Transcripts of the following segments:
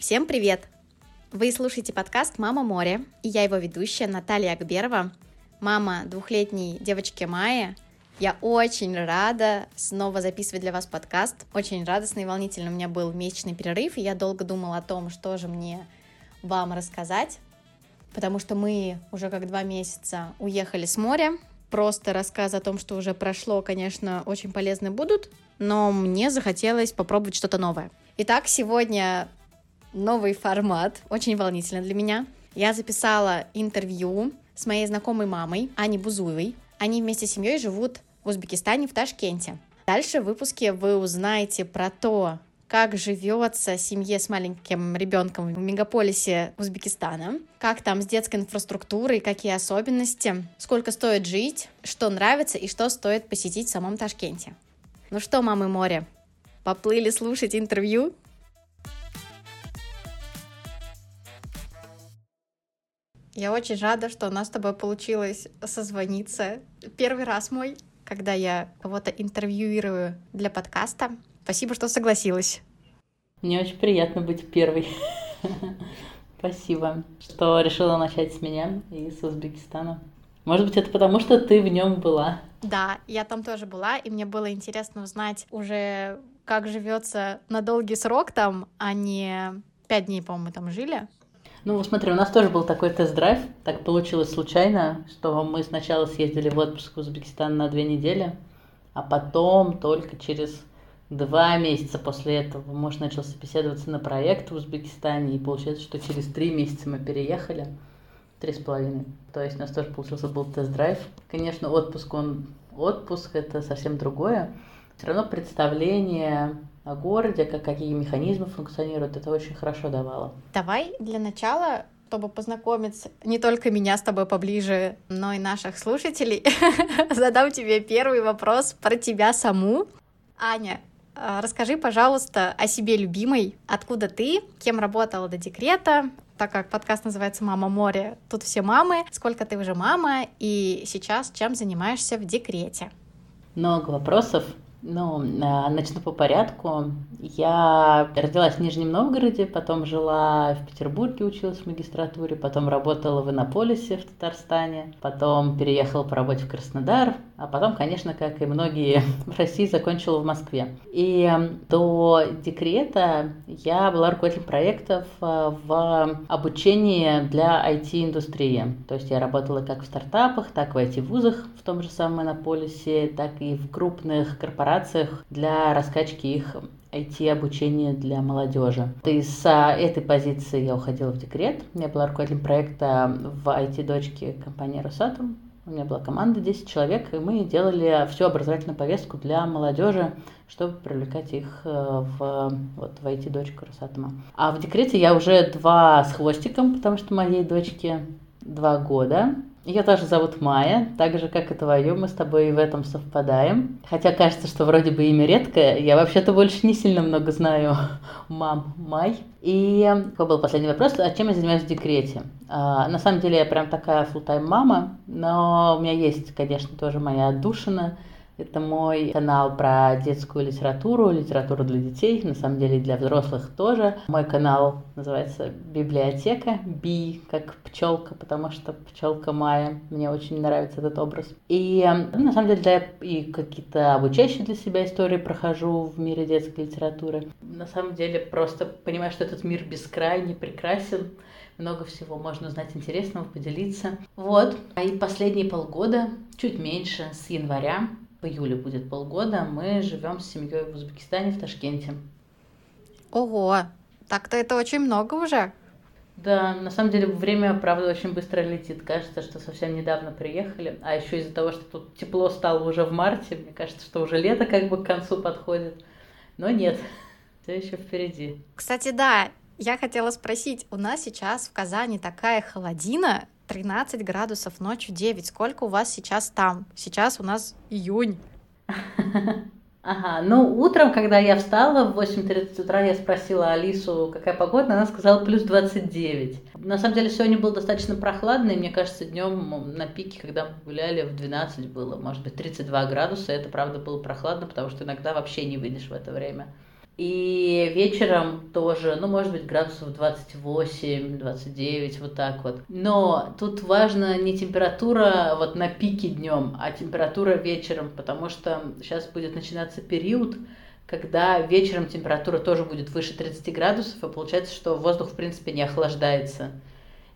Всем привет! Вы слушаете подкаст «Мама море», и я его ведущая Наталья Акберова, мама двухлетней девочки Майи. Я очень рада снова записывать для вас подкаст. Очень радостно и волнительно у меня был месячный перерыв, и я долго думала о том, что же мне вам рассказать, потому что мы уже как два месяца уехали с моря. Просто рассказы о том, что уже прошло, конечно, очень полезны будут, но мне захотелось попробовать что-то новое. Итак, сегодня новый формат, очень волнительно для меня. Я записала интервью с моей знакомой мамой Аней Бузуевой. Они вместе с семьей живут в Узбекистане, в Ташкенте. Дальше в выпуске вы узнаете про то, как живется семье с маленьким ребенком в мегаполисе Узбекистана, как там с детской инфраструктурой, какие особенности, сколько стоит жить, что нравится и что стоит посетить в самом Ташкенте. Ну что, мамы море, поплыли слушать интервью? Я очень рада, что у нас с тобой получилось созвониться. Первый раз мой, когда я кого-то интервьюирую для подкаста. Спасибо, что согласилась. Мне очень приятно быть первой. Спасибо, что решила начать с меня и с Узбекистана. Может быть, это потому, что ты в нем была. Да, я там тоже была, и мне было интересно узнать уже, как живется на долгий срок там, а не пять дней, по-моему, там жили. Ну, смотри, у нас тоже был такой тест-драйв. Так получилось случайно, что мы сначала съездили в отпуск в Узбекистан на две недели, а потом только через два месяца после этого муж начал собеседоваться на проект в Узбекистане, и получается, что через три месяца мы переехали. Три с половиной. То есть у нас тоже получился был тест-драйв. Конечно, отпуск, он отпуск, это совсем другое. Все равно представление о городе, как, какие механизмы функционируют, это очень хорошо давало. Давай для начала чтобы познакомиться не только меня с тобой поближе, но и наших слушателей, задам тебе первый вопрос про тебя саму. Аня, а, расскажи, пожалуйста, о себе любимой. Откуда ты? Кем работала до декрета? Так как подкаст называется «Мама море», тут все мамы. Сколько ты уже мама? И сейчас чем занимаешься в декрете? Много вопросов. Ну, а, начну по порядку. Я родилась в Нижнем Новгороде, потом жила в Петербурге, училась в магистратуре, потом работала в Иннополисе в Татарстане, потом переехала по работе в Краснодар, а потом, конечно, как и многие в России, закончила в Москве. И до декрета я была руководителем проектов а, в обучении для IT-индустрии. То есть я работала как в стартапах, так и в IT-вузах в том же самом Иннополисе, так и в крупных корпорациях корпорациях для раскачки их IT-обучения для молодежи. И с этой позиции я уходила в декрет. Я была руководителем проекта в IT-дочке компании «Росатом». У меня была команда 10 человек, и мы делали всю образовательную повестку для молодежи, чтобы привлекать их э, в, вот, в IT-дочку Росатома. А в декрете я уже два с хвостиком, потому что моей дочке два года. Ее тоже зовут Майя, так же, как и твою, мы с тобой в этом совпадаем. Хотя кажется, что вроде бы имя редкое, я вообще-то больше не сильно много знаю мам Май. И какой был последний вопрос, а чем я занимаюсь в декрете? А, на самом деле я прям такая full-time мама, но у меня есть, конечно, тоже моя отдушина – это мой канал про детскую литературу, литературу для детей, на самом деле для взрослых тоже. Мой канал называется «Библиотека», би как пчелка, потому что пчелка Майя. Мне очень нравится этот образ. И ну, на самом деле да, я и какие-то обучающие для себя истории прохожу в мире детской литературы. На самом деле просто понимаю, что этот мир бескрайний, прекрасен много всего можно узнать интересного, поделиться. Вот. А и последние полгода, чуть меньше, с января, в июле будет полгода, мы живем с семьей в Узбекистане, в Ташкенте. Ого, так-то это очень много уже. Да, на самом деле время, правда, очень быстро летит. Кажется, что совсем недавно приехали. А еще из-за того, что тут тепло стало уже в марте, мне кажется, что уже лето как бы к концу подходит. Но нет, все еще впереди. Кстати, да, я хотела спросить, у нас сейчас в Казани такая холодина, 13 градусов, ночью 9. Сколько у вас сейчас там? Сейчас у нас июнь. Ага, ну утром, когда я встала в 8.30 утра, я спросила Алису, какая погода, она сказала плюс 29. На самом деле сегодня было достаточно прохладно, и мне кажется, днем на пике, когда мы гуляли, в 12 было, может быть, 32 градуса, это правда было прохладно, потому что иногда вообще не выйдешь в это время. И вечером тоже, ну, может быть, градусов 28, 29, вот так вот. Но тут важна не температура вот на пике днем, а температура вечером, потому что сейчас будет начинаться период, когда вечером температура тоже будет выше 30 градусов, и получается, что воздух, в принципе, не охлаждается.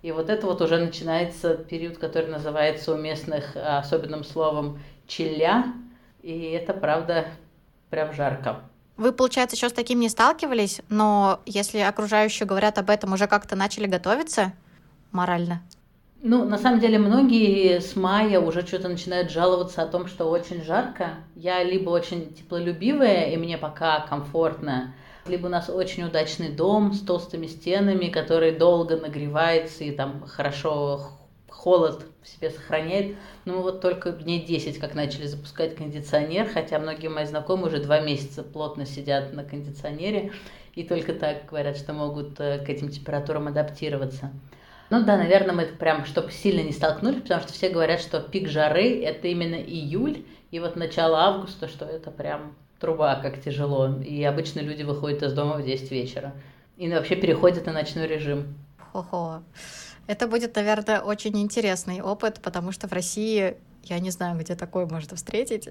И вот это вот уже начинается период, который называется у местных особенным словом «челя», и это, правда, прям жарко. Вы, получается, еще с таким не сталкивались, но если окружающие говорят об этом, уже как-то начали готовиться морально? Ну, на самом деле, многие с мая уже что-то начинают жаловаться о том, что очень жарко. Я либо очень теплолюбивая, и мне пока комфортно, либо у нас очень удачный дом с толстыми стенами, который долго нагревается и там хорошо холод в себе сохраняет. Ну вот только дней 10, как начали запускать кондиционер, хотя многие мои знакомые уже два месяца плотно сидят на кондиционере и только так говорят, что могут э, к этим температурам адаптироваться. Ну да, наверное, мы прям, чтобы сильно не столкнулись, потому что все говорят, что пик жары – это именно июль, и вот начало августа, что это прям труба, как тяжело. И обычно люди выходят из дома в 10 вечера. И вообще переходят на ночной режим. Хо-хо. Это будет, наверное, очень интересный опыт, потому что в России я не знаю, где такое можно встретить.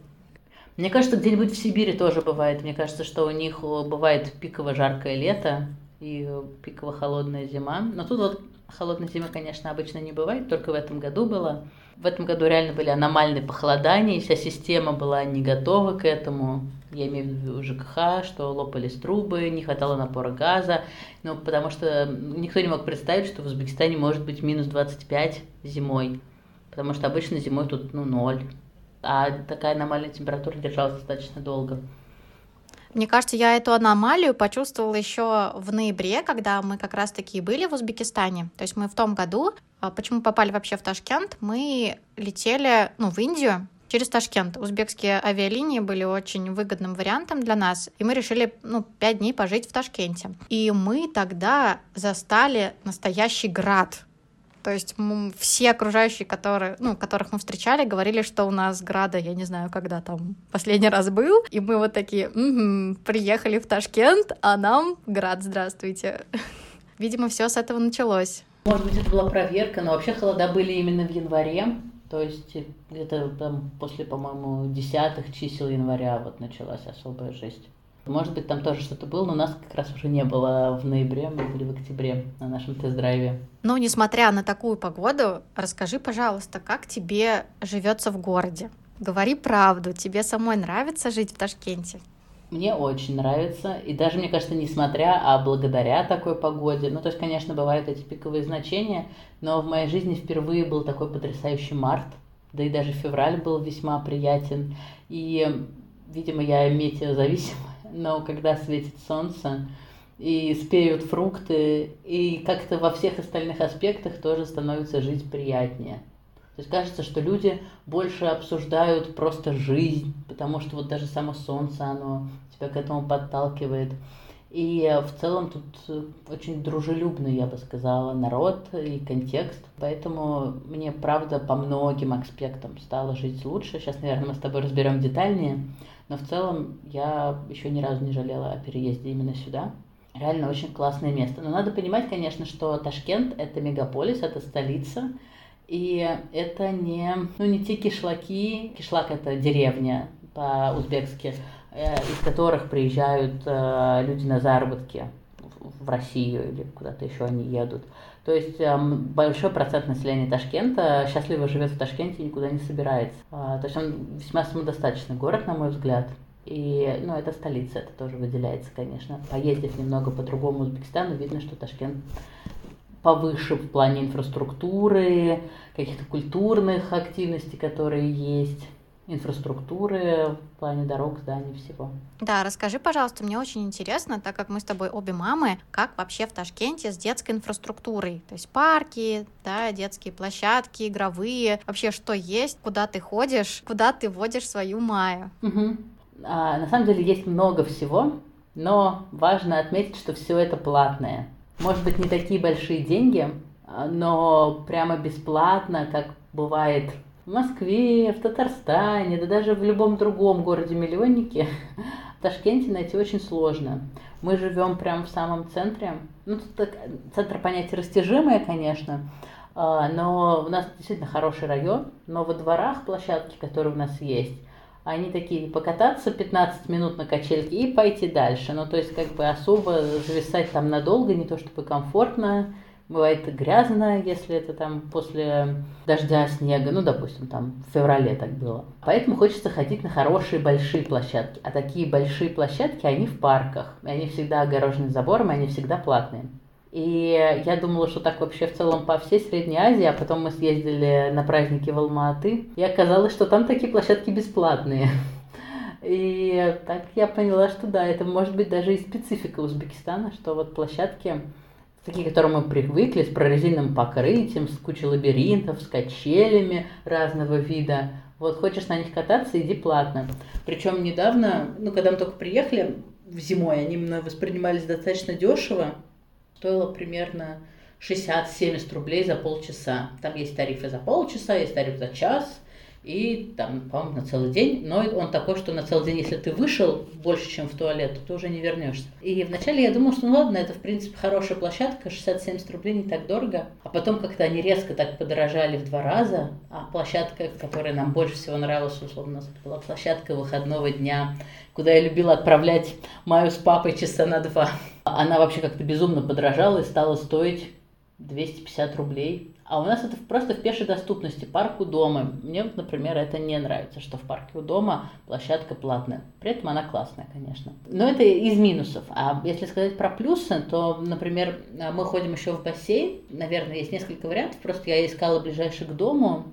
Мне кажется, где-нибудь в Сибири тоже бывает. Мне кажется, что у них э, бывает пиково жаркое лето и пиково холодная зима. Но тут вот холодной зимы, конечно, обычно не бывает, только в этом году было. В этом году реально были аномальные похолодания, и вся система была не готова к этому я имею в виду ЖКХ, что лопались трубы, не хватало напора газа, ну, потому что никто не мог представить, что в Узбекистане может быть минус 25 зимой, потому что обычно зимой тут, ну, ноль, а такая аномальная температура держалась достаточно долго. Мне кажется, я эту аномалию почувствовала еще в ноябре, когда мы как раз-таки были в Узбекистане. То есть мы в том году, а, почему попали вообще в Ташкент, мы летели ну, в Индию, через Ташкент. Узбекские авиалинии были очень выгодным вариантом для нас, и мы решили, ну, пять дней пожить в Ташкенте. И мы тогда застали настоящий град. То есть все окружающие, которые, ну, которых мы встречали, говорили, что у нас града, я не знаю, когда там последний раз был, и мы вот такие, угу, приехали в Ташкент, а нам град, здравствуйте. Видимо, все с этого началось. Может быть, это была проверка, но вообще холода были именно в январе, то есть где-то там после, по-моему, десятых чисел января вот началась особая жесть. Может быть, там тоже что-то было, но нас как раз уже не было в ноябре, мы были в октябре на нашем тест-драйве. Но несмотря на такую погоду, расскажи, пожалуйста, как тебе живется в городе? Говори правду, тебе самой нравится жить в Ташкенте? Мне очень нравится, и даже, мне кажется, несмотря, а благодаря такой погоде, ну, то есть, конечно, бывают эти пиковые значения, но в моей жизни впервые был такой потрясающий март, да и даже февраль был весьма приятен, и, видимо, я метеозависима, но когда светит солнце, и спеют фрукты, и как-то во всех остальных аспектах тоже становится жить приятнее. То есть кажется, что люди больше обсуждают просто жизнь, потому что вот даже само солнце, оно тебя к этому подталкивает. И в целом тут очень дружелюбный, я бы сказала, народ и контекст. Поэтому мне, правда, по многим аспектам стало жить лучше. Сейчас, наверное, мы с тобой разберем детальнее. Но в целом я еще ни разу не жалела о переезде именно сюда. Реально очень классное место. Но надо понимать, конечно, что Ташкент – это мегаполис, это столица – и это не, ну, не те кишлаки, кишлак это деревня по-узбекски, э, из которых приезжают э, люди на заработки в Россию или куда-то еще они едут. То есть э, большой процент населения Ташкента счастливо живет в Ташкенте и никуда не собирается. Э, то есть он весьма самодостаточный город, на мой взгляд. И, ну, это столица, это тоже выделяется, конечно. Поездив немного по другому Узбекистану, видно, что Ташкент повыше в плане инфраструктуры, каких-то культурных активностей, которые есть инфраструктуры в плане дорог, зданий, всего. Да, расскажи, пожалуйста, мне очень интересно, так как мы с тобой обе мамы, как вообще в Ташкенте с детской инфраструктурой, то есть парки, да, детские площадки, игровые, вообще что есть, куда ты ходишь, куда ты водишь свою Майю. Угу. А, на самом деле есть много всего, но важно отметить, что все это платное может быть, не такие большие деньги, а, но прямо бесплатно, как бывает в Москве, в Татарстане, да даже в любом другом городе-миллионнике, Ташкенте найти очень сложно. Мы живем прямо в самом центре. Ну, тут центр понятия растяжимое, конечно, а, но у нас действительно хороший район. Но во дворах площадки, которые у нас есть, они такие покататься 15 минут на качельке и пойти дальше. Ну, то есть, как бы особо зависать там надолго, не то чтобы комфортно, Бывает грязно, если это там после дождя, снега, ну, допустим, там в феврале так было. Поэтому хочется ходить на хорошие большие площадки. А такие большие площадки, они в парках. И они всегда огорожены забором, и они всегда платные. И я думала, что так вообще в целом по всей Средней Азии, а потом мы съездили на праздники в Алма-Аты, и оказалось, что там такие площадки бесплатные. И так я поняла, что да, это может быть даже и специфика Узбекистана, что вот площадки такие, к которым мы привыкли, с прорезиненным покрытием, с кучей лабиринтов, с качелями разного вида. Вот хочешь на них кататься, иди платно. Причем недавно, ну, когда мы только приехали в зимой, они мной воспринимались достаточно дешево. Стоило примерно 60-70 рублей за полчаса. Там есть тарифы за полчаса, есть тариф за час и там, по-моему, на целый день. Но он такой, что на целый день, если ты вышел больше, чем в туалет, то ты уже не вернешься. И вначале я думала, что ну ладно, это в принципе хорошая площадка, 60-70 рублей не так дорого. А потом как-то они резко так подорожали в два раза. А площадка, которая нам больше всего нравилась, условно, это была площадка выходного дня, куда я любила отправлять Маю с папой часа на два. Она вообще как-то безумно подорожала и стала стоить 250 рублей а у нас это просто в пешей доступности, парк у дома. Мне, например, это не нравится, что в парке у дома площадка платная. При этом она классная, конечно. Но это из минусов. А если сказать про плюсы, то, например, мы ходим еще в бассейн. Наверное, есть несколько вариантов. Просто я искала ближайший к дому.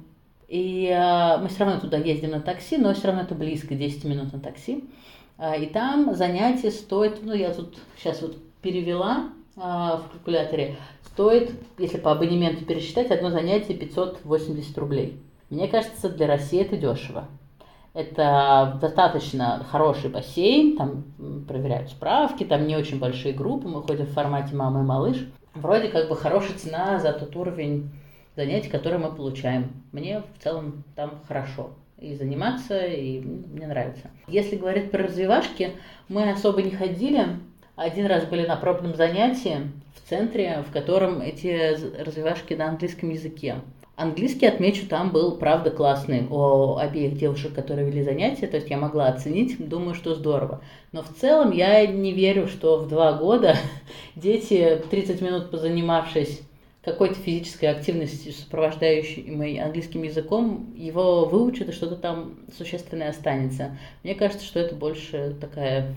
И э, мы все равно туда ездим на такси, но все равно это близко, 10 минут на такси. Э, и там занятие стоит, ну я тут сейчас вот перевела в калькуляторе, стоит, если по абонементу пересчитать, одно занятие 580 рублей. Мне кажется, для России это дешево. Это достаточно хороший бассейн, там проверяют справки, там не очень большие группы, мы ходим в формате мамы и малыш. Вроде как бы хорошая цена за тот уровень занятий, который мы получаем. Мне в целом там хорошо и заниматься, и мне нравится. Если говорить про развивашки, мы особо не ходили. Один раз были на пробном занятии, центре, в котором эти развивашки на английском языке. Английский, отмечу, там был, правда, классный у обеих девушек, которые вели занятия, то есть я могла оценить, думаю, что здорово. Но в целом я не верю, что в два года дети, 30 минут позанимавшись какой-то физической активностью, сопровождающей английским языком, его выучат и что-то там существенное останется. Мне кажется, что это больше такая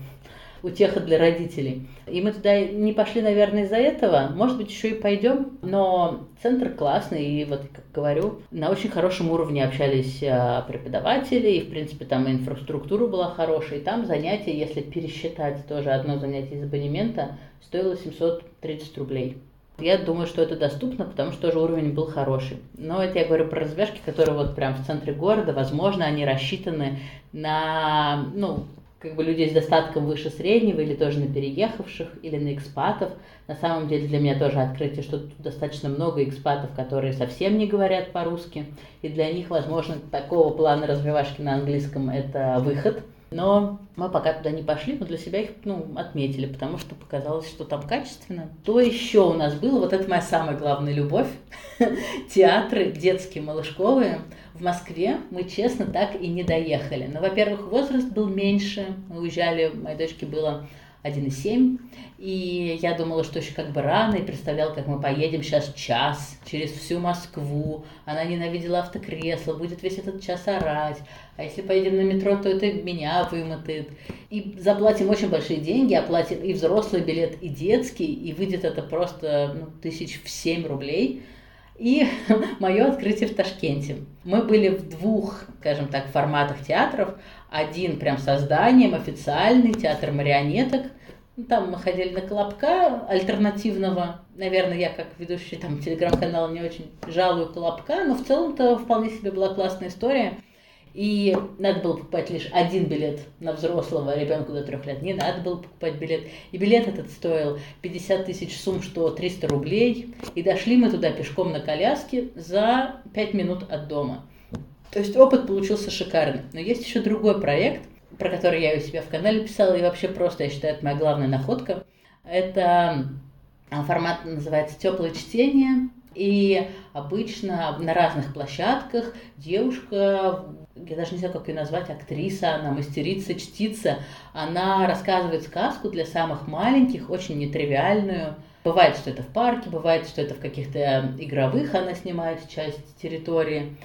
утеха для родителей. И мы туда не пошли, наверное, из-за этого. Может быть, еще и пойдем. Но центр классный, и вот, как говорю, на очень хорошем уровне общались а, преподаватели, и, в принципе, там инфраструктура была хорошая. И там занятие, если пересчитать тоже одно занятие из абонемента, стоило 730 рублей. Я думаю, что это доступно, потому что тоже уровень был хороший. Но это я говорю про развязки, которые вот прям в центре города. Возможно, они рассчитаны на, ну, как бы людей с достатком выше среднего, или тоже на переехавших, или на экспатов. На самом деле для меня тоже открытие, что тут достаточно много экспатов, которые совсем не говорят по-русски, и для них, возможно, такого плана развивашки на английском – это выход. Но мы пока туда не пошли, но для себя их ну, отметили, потому что показалось, что там качественно. То еще у нас было, вот это моя самая главная любовь, театры детские, малышковые – в Москве мы, честно, так и не доехали. Но, во-первых, возраст был меньше. Мы уезжали, моей дочке было 1,7. И я думала, что еще как бы рано, и представляла, как мы поедем сейчас час через всю Москву. Она ненавидела автокресло, будет весь этот час орать. А если поедем на метро, то это меня вымотает. И заплатим очень большие деньги, оплатим и взрослый билет, и детский, и выйдет это просто ну, тысяч в семь рублей – и мое открытие в Ташкенте. Мы были в двух, скажем так, форматах театров. Один прям созданием, официальный театр марионеток. Там мы ходили на Колобка альтернативного. Наверное, я как ведущий там телеграм-канала не очень жалую Колобка, но в целом-то вполне себе была классная история. И надо было покупать лишь один билет на взрослого ребенка до трех лет. Не надо было покупать билет. И билет этот стоил 50 тысяч сумм, что 300 рублей. И дошли мы туда пешком на коляске за 5 минут от дома. То есть опыт получился шикарный. Но есть еще другой проект. про который я у себя в канале писала, и вообще просто, я считаю, это моя главная находка. Это а, формат называется «Теплое чтение», и обычно на разных площадках девушка, я даже не знаю, как ее назвать, актриса, она мастерица, чтица, она рассказывает сказку для самых маленьких, очень нетривиальную. Бывает, что это в парке, бывает, что это в каких-то игровых она снимает часть территории.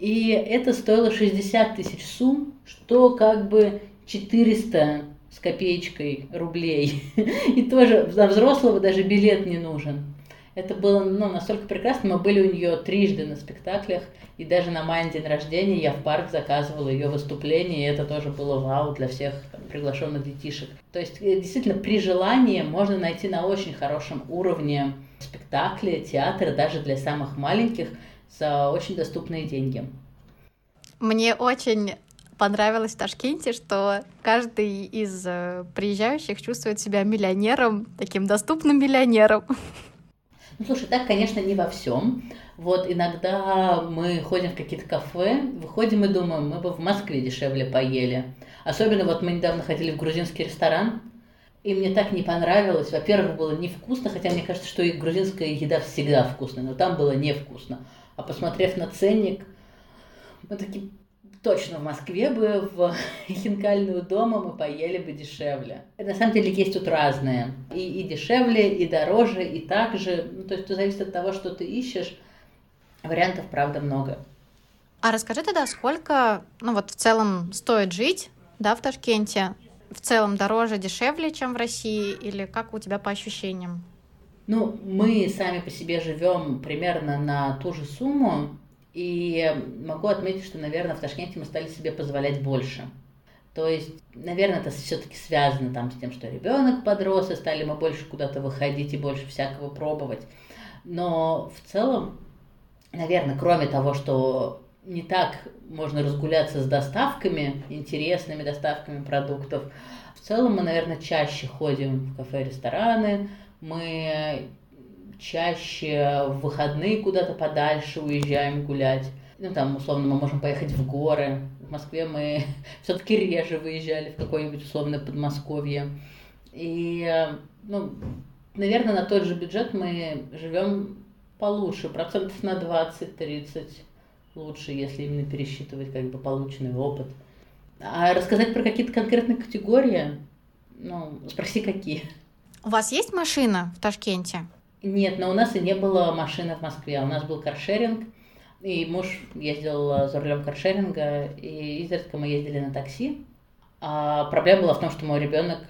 И это стоило 60 тысяч сумм, что как бы 400 с копеечкой рублей. И тоже за взрослого даже билет не нужен. Это было ну, настолько прекрасно. Мы были у нее трижды на спектаклях, и даже на мой день рождения я в парк заказывала ее выступление, и это тоже было вау для всех приглашенных детишек. То есть, э, действительно, при желании можно найти на очень хорошем уровне спектакли, театры, даже для самых маленьких, за очень доступные деньги. Мне очень понравилось в Ташкенте, что каждый из э, приезжающих чувствует себя миллионером, таким доступным миллионером. Ну, слушай, так, конечно, не во всем. Вот иногда мы ходим в какие-то кафе, выходим и думаем, мы бы в Москве дешевле поели. Особенно вот мы недавно ходили в грузинский ресторан, и мне так не понравилось. Во-первых, было невкусно, хотя мне кажется, что и грузинская еда всегда вкусная, но там было невкусно. А посмотрев на ценник, мы такие, точно в Москве бы, в хинкальную дома мы поели бы дешевле. На самом деле есть тут разные. И, и дешевле, и дороже, и так же. Ну, то есть это зависит от того, что ты ищешь. Вариантов, правда, много. А расскажи тогда, сколько, ну вот в целом стоит жить, да, в Ташкенте? В целом дороже, дешевле, чем в России, или как у тебя по ощущениям? Ну, мы сами по себе живем примерно на ту же сумму, и могу отметить, что, наверное, в Ташкенте мы стали себе позволять больше. То есть, наверное, это все-таки связано там с тем, что ребенок подрос, и стали мы больше куда-то выходить и больше всякого пробовать. Но в целом, наверное, кроме того, что не так можно разгуляться с доставками, интересными доставками продуктов, в целом мы, наверное, чаще ходим в кафе, рестораны, мы чаще в выходные куда-то подальше уезжаем гулять. Ну, там, условно, мы можем поехать в горы. В Москве мы все-таки реже выезжали в какое-нибудь условное Подмосковье. И, ну, наверное, на тот же бюджет мы живем получше, процентов на 20-30 лучше, если именно пересчитывать как бы полученный опыт. А рассказать про какие-то конкретные категории, ну, спроси, какие. У вас есть машина в Ташкенте? Нет, но у нас и не было машины в Москве. У нас был каршеринг, и муж ездил за рулем каршеринга, и изредка мы ездили на такси. А проблема была в том, что мой ребенок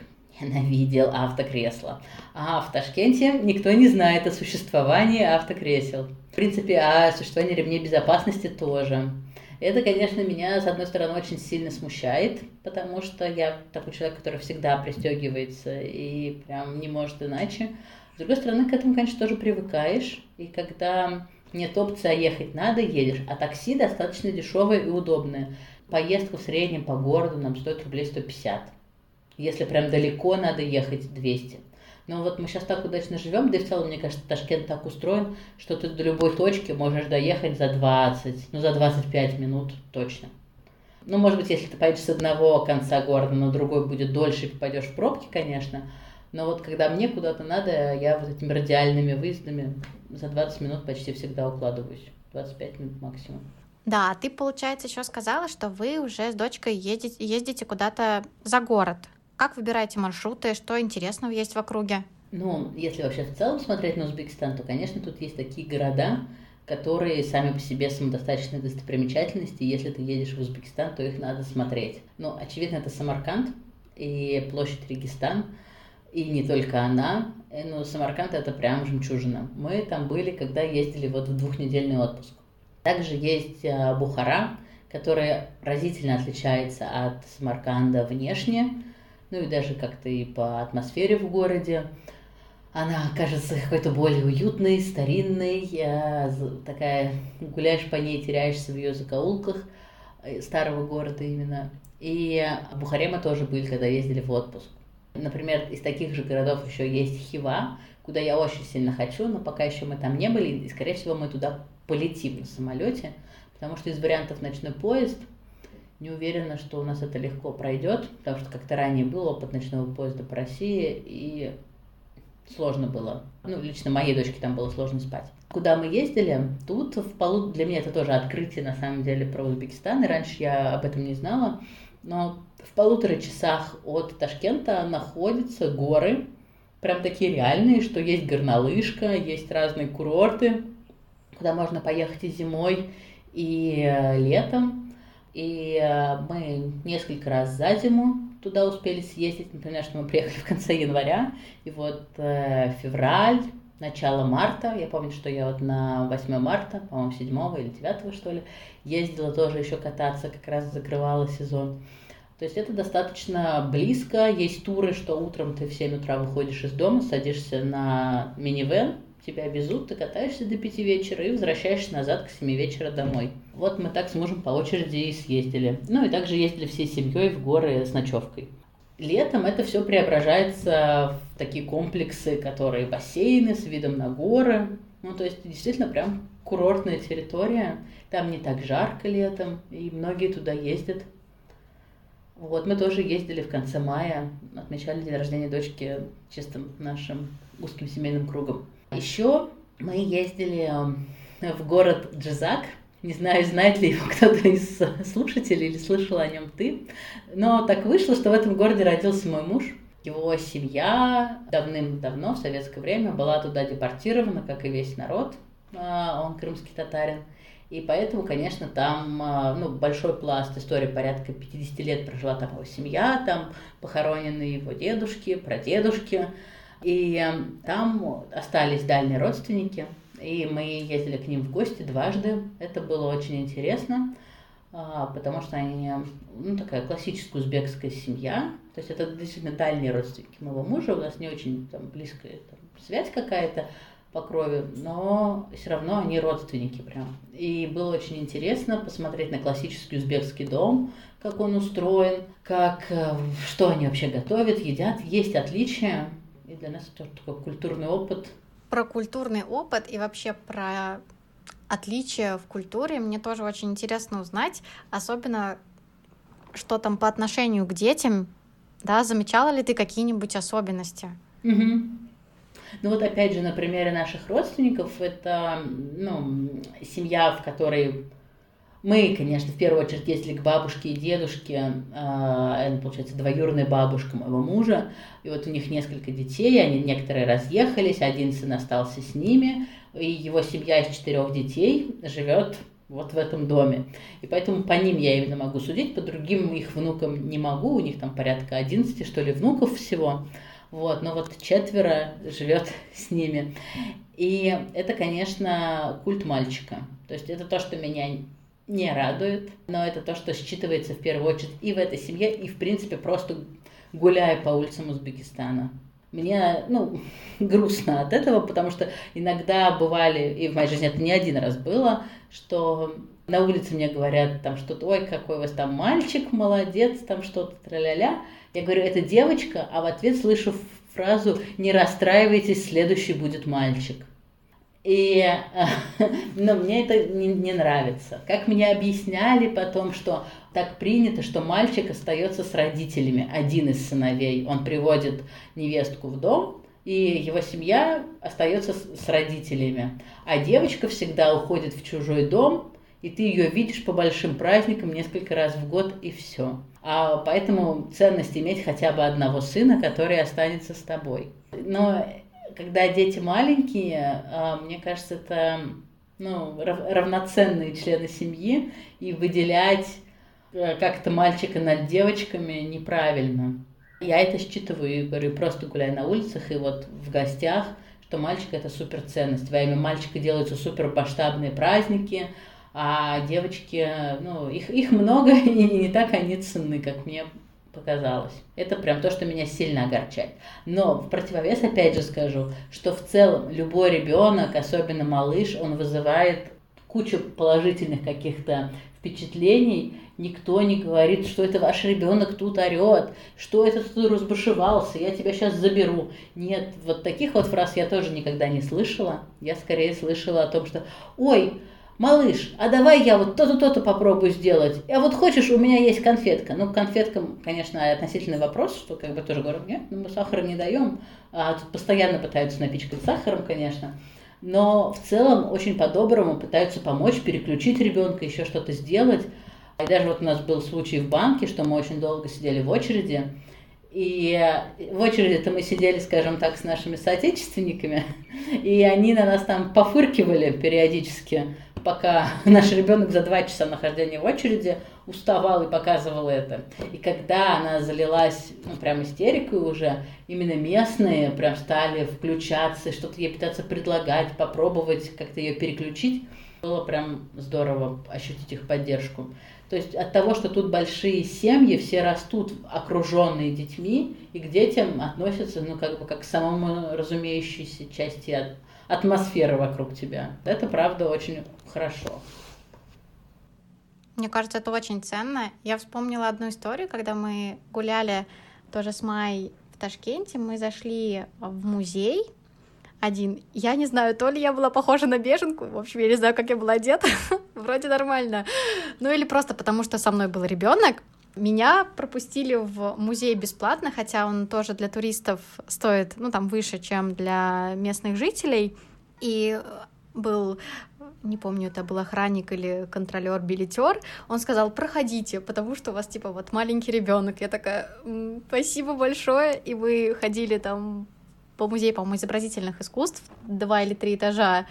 ненавидел автокресло. А в Ташкенте никто не знает о существовании автокресел. В принципе, о существовании ремней безопасности тоже. Это, конечно, меня, с одной стороны, очень сильно смущает, потому что я такой человек, который всегда пристегивается и прям не может иначе. С другой стороны, к этому, конечно, тоже привыкаешь. И когда нет опции, а ехать надо, едешь. А такси достаточно дешевое и удобное. Поездка в среднем по городу нам стоит рублей 150. Если прям далеко надо ехать, 200. Но вот мы сейчас так удачно живем, да и в целом, мне кажется, Ташкент так устроен, что ты до любой точки можешь доехать за 20, ну за 25 минут точно. Ну, может быть, если ты поедешь с одного конца города на другой будет дольше и попадешь в пробки, конечно, но вот когда мне куда-то надо, я вот этими радиальными выездами за 20 минут почти всегда укладываюсь. 25 минут максимум. Да, ты, получается, еще сказала, что вы уже с дочкой ездите, ездите куда-то за город. Как выбираете маршруты, что интересного есть в округе? Ну, если вообще в целом смотреть на Узбекистан, то, конечно, тут есть такие города, которые сами по себе самодостаточные достопримечательности. Если ты едешь в Узбекистан, то их надо смотреть. Ну, очевидно, это Самарканд и площадь Регистан – и не только она, но Самарканд это прям жемчужина. Мы там были, когда ездили вот в двухнедельный отпуск. Также есть э, Бухара, которая разительно отличается от Самарканда внешне, ну и даже как-то и по атмосфере в городе. Она кажется какой-то более уютной, старинной, э, такая, гуляешь по ней, теряешься в ее закоулках старого города именно. И в Бухаре мы тоже были, когда ездили в отпуск. Например, из таких же городов еще есть Хива, куда я очень сильно хочу, но пока еще мы там не были, и, скорее всего, мы туда полетим на самолете, потому что из вариантов ночной поезд Не уверена, что у нас это легко пройдет, потому что как-то ранее был опыт ночного поезда по России, и сложно было. Ну, лично моей дочке там было сложно спать. Куда мы ездили, тут в полу... Для меня это тоже открытие, на самом деле, про Узбекистан, и раньше я об этом не знала. Но в полутора часах от Ташкента находятся горы, прям такие реальные, что есть горнолыжка, есть разные курорты, куда можно поехать и зимой, и э, летом. И э, мы несколько раз за зиму туда успели съездить. Например, что мы приехали в конце января, и вот э, февраль, начало марта, я помню, что я вот на 8 марта, по-моему, 7 или 9 что ли, ездила тоже еще кататься, как раз закрывала сезон. То есть это достаточно близко. Есть туры, что утром ты в 7 утра выходишь из дома, садишься на минивэн, тебя везут, ты катаешься до 5 вечера и возвращаешься назад к 7 вечера домой. Вот мы так с мужем по очереди и съездили. Ну и также ездили всей семьей в горы с ночевкой. Летом это все преображается в такие комплексы, которые бассейны с видом на горы. Ну, то есть действительно прям курортная территория. Там не так жарко летом, и многие туда ездят. Вот, мы тоже ездили в конце мая, отмечали день рождения дочки чистым нашим узким семейным кругом. Еще мы ездили в город Джизак. Не знаю, знает ли его кто-то из слушателей или слышал о нем ты. Но так вышло, что в этом городе родился мой муж. Его семья давным-давно, в советское время, была туда депортирована, как и весь народ. А, он крымский татарин. И поэтому, конечно, там а, ну, большой пласт истории, порядка 50 лет прожила там его семья, там похоронены его дедушки, прадедушки. И эм, там остались дальние родственники, и мы ездили к ним в гости дважды. Это было очень интересно, а, потому что они, ну, такая классическая узбекская семья. То есть это действительно дальние родственники моего мужа, у нас не очень там, близкая там, связь какая-то по крови, но все равно они родственники прям. И было очень интересно посмотреть на классический узбекский дом, как он устроен, как, э, что они вообще готовят, едят. Есть отличия, и для нас это такой культурный опыт. Про культурный опыт и вообще про отличия в культуре мне тоже очень интересно узнать, особенно что там по отношению к детям, да, замечала ли ты какие-нибудь особенности? Угу. Ну вот опять же на примере наших родственников, это ну, семья, в которой мы, конечно, в первую очередь ездили к бабушке и дедушке, это, получается, двоюродная бабушка моего мужа, и вот у них несколько детей, они некоторые разъехались, один сын остался с ними, и его семья из четырех детей живет вот в этом доме. И поэтому по ним я именно могу судить, по другим их внукам не могу, у них там порядка 11, что ли, внуков всего. Вот, но вот четверо живет с ними. И это, конечно, культ мальчика. То есть это то, что меня не радует, но это то, что считывается в первую очередь и в этой семье, и в принципе просто гуляя по улицам Узбекистана. Мне, ну, грустно от этого, потому что иногда бывали, и в моей жизни это не один раз было, что на улице мне говорят там что-то, ой, какой у вас там мальчик, молодец, там что-то, тра-ля-ля. Я говорю, это девочка, а в ответ слышу фразу «не расстраивайтесь, следующий будет мальчик». И но мне это не, не нравится. Как мне объясняли потом, что так принято, что мальчик остается с родителями, один из сыновей. Он приводит невестку в дом, и его семья остается с, с родителями. А девочка всегда уходит в чужой дом, и ты ее видишь по большим праздникам несколько раз в год, и все. А поэтому ценность иметь хотя бы одного сына, который останется с тобой. Но когда дети маленькие, а, мне кажется, это ну, равноценные члены семьи, и выделять э, как-то мальчика над девочками неправильно. Я это считываю и говорю, просто гуляя на улицах и вот в гостях, что мальчик это супер ценность. Во имя мальчика делаются супер масштабные праздники, а девочки, ну, их, их много и не так они ценны, как мне показалось. Это прям то, что меня сильно огорчает. Но в противовес опять же скажу, что в целом любой ребенок, особенно малыш, он вызывает кучу положительных каких-то впечатлений. Никто не говорит, что это ваш ребенок тут орет, что это тут разбушевался, я тебя сейчас заберу. Нет, вот таких вот фраз я тоже никогда не слышала. Я скорее слышала о том, что ой, малыш, а давай я вот то-то, то-то попробую сделать. А вот хочешь, у меня есть конфетка. Ну, конфеткам, конечно, относительный вопрос, что как бы тоже говорят, нет, ну, мы сахара не даем. А тут постоянно пытаются напичкать сахаром, конечно. Но в целом очень по-доброму пытаются помочь, переключить ребенка, еще что-то сделать. И даже вот у нас был случай в банке, что мы очень долго сидели в очереди, и в очереди-то мы сидели, скажем так, с нашими соотечественниками, и они на нас там пофыркивали периодически, пока наш ребенок за два часа нахождения в очереди уставал и показывал это. И когда она залилась ну, прям истерикой уже, именно местные прям стали включаться, что-то ей пытаться предлагать, попробовать как-то ее переключить. Было прям здорово ощутить их поддержку. То есть от того, что тут большие семьи, все растут окруженные детьми, и к детям относятся, ну, как бы, как к самому разумеющейся части от, атмосферы вокруг тебя. Это, правда, очень хорошо. Мне кажется, это очень ценно. Я вспомнила одну историю, когда мы гуляли тоже с Майей в Ташкенте, мы зашли в музей, один. Я не знаю, то ли я была похожа на беженку, в общем, я не знаю, как я была одета, вроде нормально. Ну или просто потому, что со мной был ребенок. Меня пропустили в музей бесплатно, хотя он тоже для туристов стоит, ну, там, выше, чем для местных жителей. И был не помню, это был охранник или контролер, билетер, он сказал, проходите, потому что у вас, типа, вот маленький ребенок. Я такая, спасибо большое, и вы ходили там по музею, по-моему, изобразительных искусств, два или три этажа,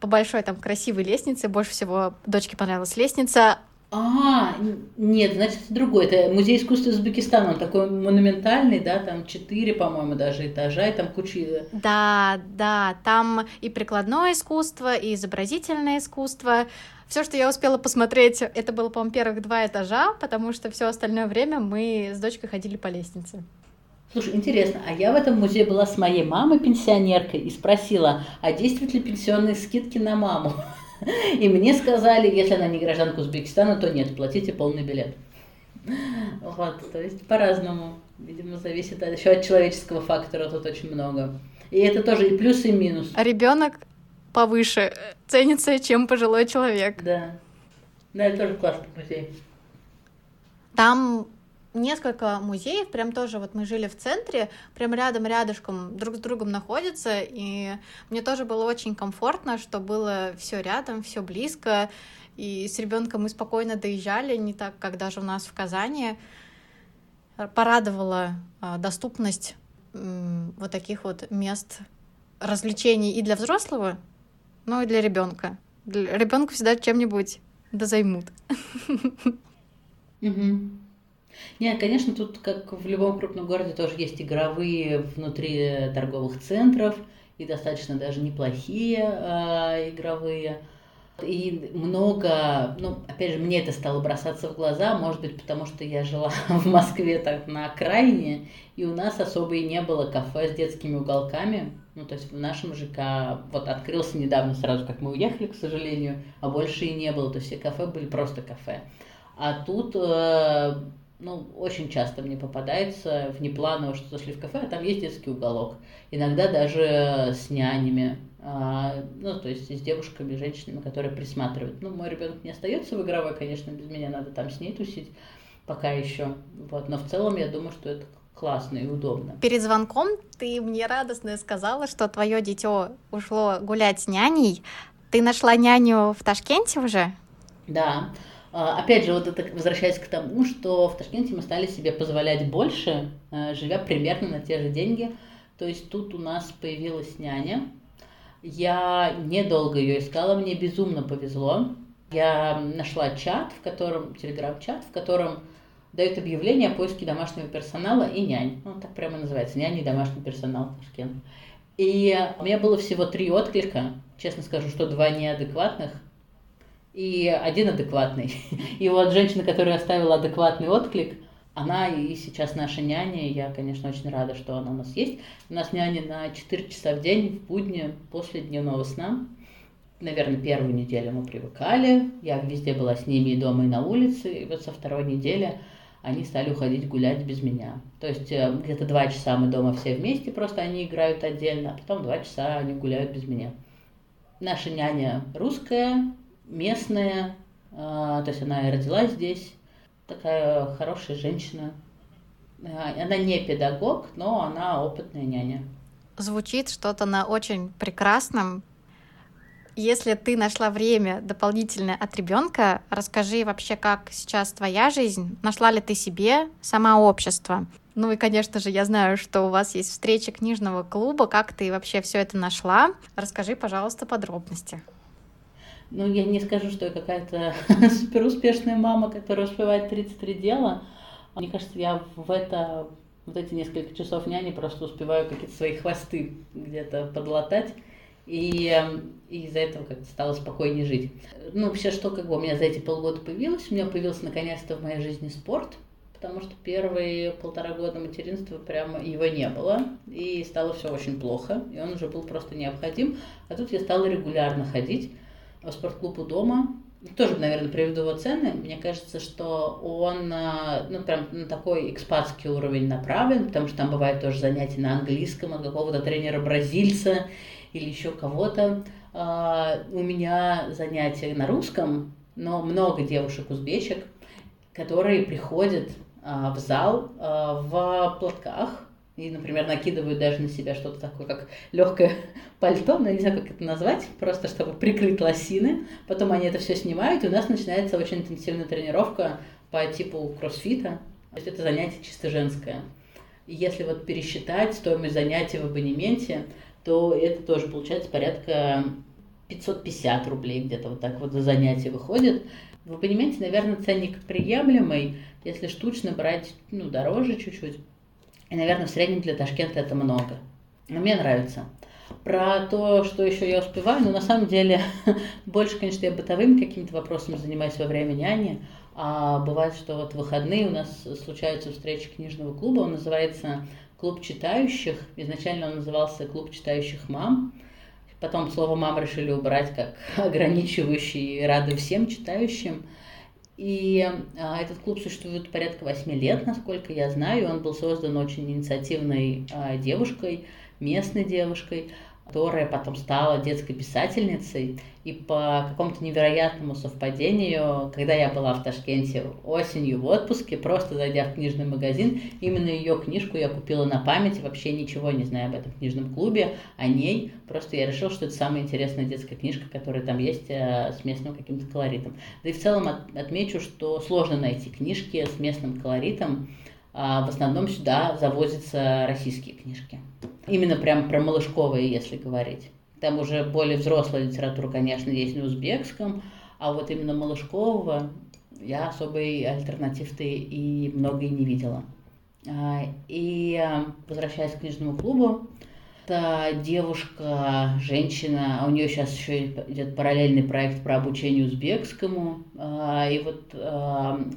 по большой там красивой лестнице. Больше всего дочке понравилась лестница. А, нет, значит, это другой. Это музей искусства Узбекистана. Он такой монументальный, да, там четыре, по-моему, даже этажа, и там куча... Да, да, там и прикладное искусство, и изобразительное искусство. Все, что я успела посмотреть, это было, по-моему, первых два этажа, потому что все остальное время мы с дочкой ходили по лестнице. Слушай, интересно, а я в этом музее была с моей мамой, пенсионеркой, и спросила, а действуют ли пенсионные скидки на маму? И мне сказали, если она не гражданка Узбекистана, то нет, платите полный билет. Вот, то есть по-разному. Видимо, зависит еще от человеческого фактора тут очень много. И это тоже и плюс, и минус. А ребенок повыше ценится, чем пожилой человек. Да. Да, это тоже классный музей. Там несколько музеев, прям тоже вот мы жили в центре, прям рядом, рядышком друг с другом находятся, и мне тоже было очень комфортно, что было все рядом, все близко, и с ребенком мы спокойно доезжали, не так, как даже у нас в Казани. Порадовала а, доступность вот таких вот мест развлечений и для взрослого, но и для ребенка. Ребенка всегда чем-нибудь да займут. Угу. Нет, конечно, тут, как в любом крупном городе, тоже есть игровые внутри торговых центров, и достаточно даже неплохие э, игровые. И много, ну, опять же, мне это стало бросаться в глаза, может быть, потому что я жила в Москве так на окраине, и у нас особо и не было кафе с детскими уголками. Ну, то есть в нашем ЖК вот открылся недавно, сразу как мы уехали, к сожалению, а больше и не было. То есть все кафе были просто кафе. А тут э, ну, очень часто мне попадается внепланово, что зашли в кафе, а там есть детский уголок. Иногда даже с нянями, а, ну, то есть с девушками, женщинами, которые присматривают. Ну, мой ребенок не остается в игровой, конечно, без меня надо там с ней тусить пока еще. Вот, но в целом я думаю, что это классно и удобно. Перед звонком ты мне радостно сказала, что твое дитё ушло гулять с няней. Ты нашла няню в Ташкенте уже? Да. А, опять же, вот это возвращаясь к тому, что в Ташкенте мы стали себе позволять больше, э, живя примерно на те же деньги. То есть тут у нас появилась няня. Я недолго ее искала, мне безумно повезло. Я нашла чат, в котором, телеграм-чат, в котором дают объявление о поиске домашнего персонала и нянь. Ну, так прямо называется, нянь и домашний персонал Ташкент. И у меня было всего три отклика. Честно скажу, что два неадекватных – и один адекватный. И вот женщина, которая оставила адекватный отклик, она и сейчас наша няня, и я, конечно, очень рада, что она у нас есть. У нас няня на 4 часа в день в будни после дневного сна. Наверное, первую неделю мы привыкали, я везде была с ними и дома, и на улице, и вот со второй недели они стали уходить гулять без меня. То есть э, где-то два часа мы дома все вместе, просто они играют отдельно, а потом два часа они гуляют без меня. Наша няня русская, местная, то есть она родилась здесь, такая хорошая женщина. Она не педагог, но она опытная няня. Звучит что-то на очень прекрасном. Если ты нашла время дополнительное от ребенка, расскажи вообще, как сейчас твоя жизнь, нашла ли ты себе сама общество. Ну и, конечно же, я знаю, что у вас есть встреча книжного клуба. Как ты вообще все это нашла? Расскажи, пожалуйста, подробности. Ну, я не скажу, что я какая-то супер успешная мама, которая успевает 33 дела. Мне кажется, я в это вот эти несколько часов няни просто успеваю какие-то свои хвосты где-то подлатать. И, и из-за этого как-то стало спокойнее жить. Ну, вообще, что как бы у меня за эти полгода появилось? У меня появился наконец-то в моей жизни спорт, потому что первые полтора года материнства прямо его не было, и стало все очень плохо, и он уже был просто необходим. А тут я стала регулярно ходить спортклуб у дома, тоже, наверное, приведу его цены. Мне кажется, что он, а, ну, прям на такой экспатский уровень направлен, потому что там бывает тоже занятия на английском от какого-то тренера-бразильца или еще кого-то. А, у меня занятия на русском, но много девушек-узбечек, которые приходят а, в зал в платках, и, например, накидывают даже на себя что-то такое, как легкое пальто, но не знаю, как это назвать, просто чтобы прикрыть лосины. Потом они это все снимают, и у нас начинается очень интенсивная тренировка по типу кроссфита. То есть это занятие чисто женское. И если вот пересчитать стоимость занятия в абонементе, то это тоже получается порядка 550 рублей где-то вот так вот за занятие выходит. В абонементе, наверное, ценник приемлемый, если штучно брать, ну, дороже чуть-чуть. И, наверное, в среднем для Ташкента это много. Но мне нравится. Про то, что еще я успеваю, ну, на самом деле, больше, конечно, я бытовыми какими-то вопросами занимаюсь во время няни. А бывает, что вот в выходные у нас случаются встречи книжного клуба. Он называется «Клуб читающих». Изначально он назывался «Клуб читающих мам». Потом слово «мам» решили убрать как ограничивающий рады всем читающим. И а, этот клуб существует порядка восьми лет, насколько я знаю. Он был создан очень инициативной а, девушкой, местной девушкой которая потом стала детской писательницей. И по какому-то невероятному совпадению, когда я была в Ташкенте осенью в отпуске, просто зайдя в книжный магазин, именно ее книжку я купила на память, вообще ничего не знаю об этом книжном клубе, о ней. Просто я решила, что это самая интересная детская книжка, которая там есть э, с местным каким-то колоритом. Да и в целом отмечу, что сложно найти книжки с местным колоритом. А в основном сюда завозятся российские книжки. Именно прям про малышковые, если говорить. Там уже более взрослая литература, конечно, есть на узбекском, а вот именно малышкового я особой альтернатив-то и много и не видела. А, и а, возвращаясь к книжному клубу, это девушка, женщина, а у нее сейчас еще идет параллельный проект про обучение узбекскому. А, и вот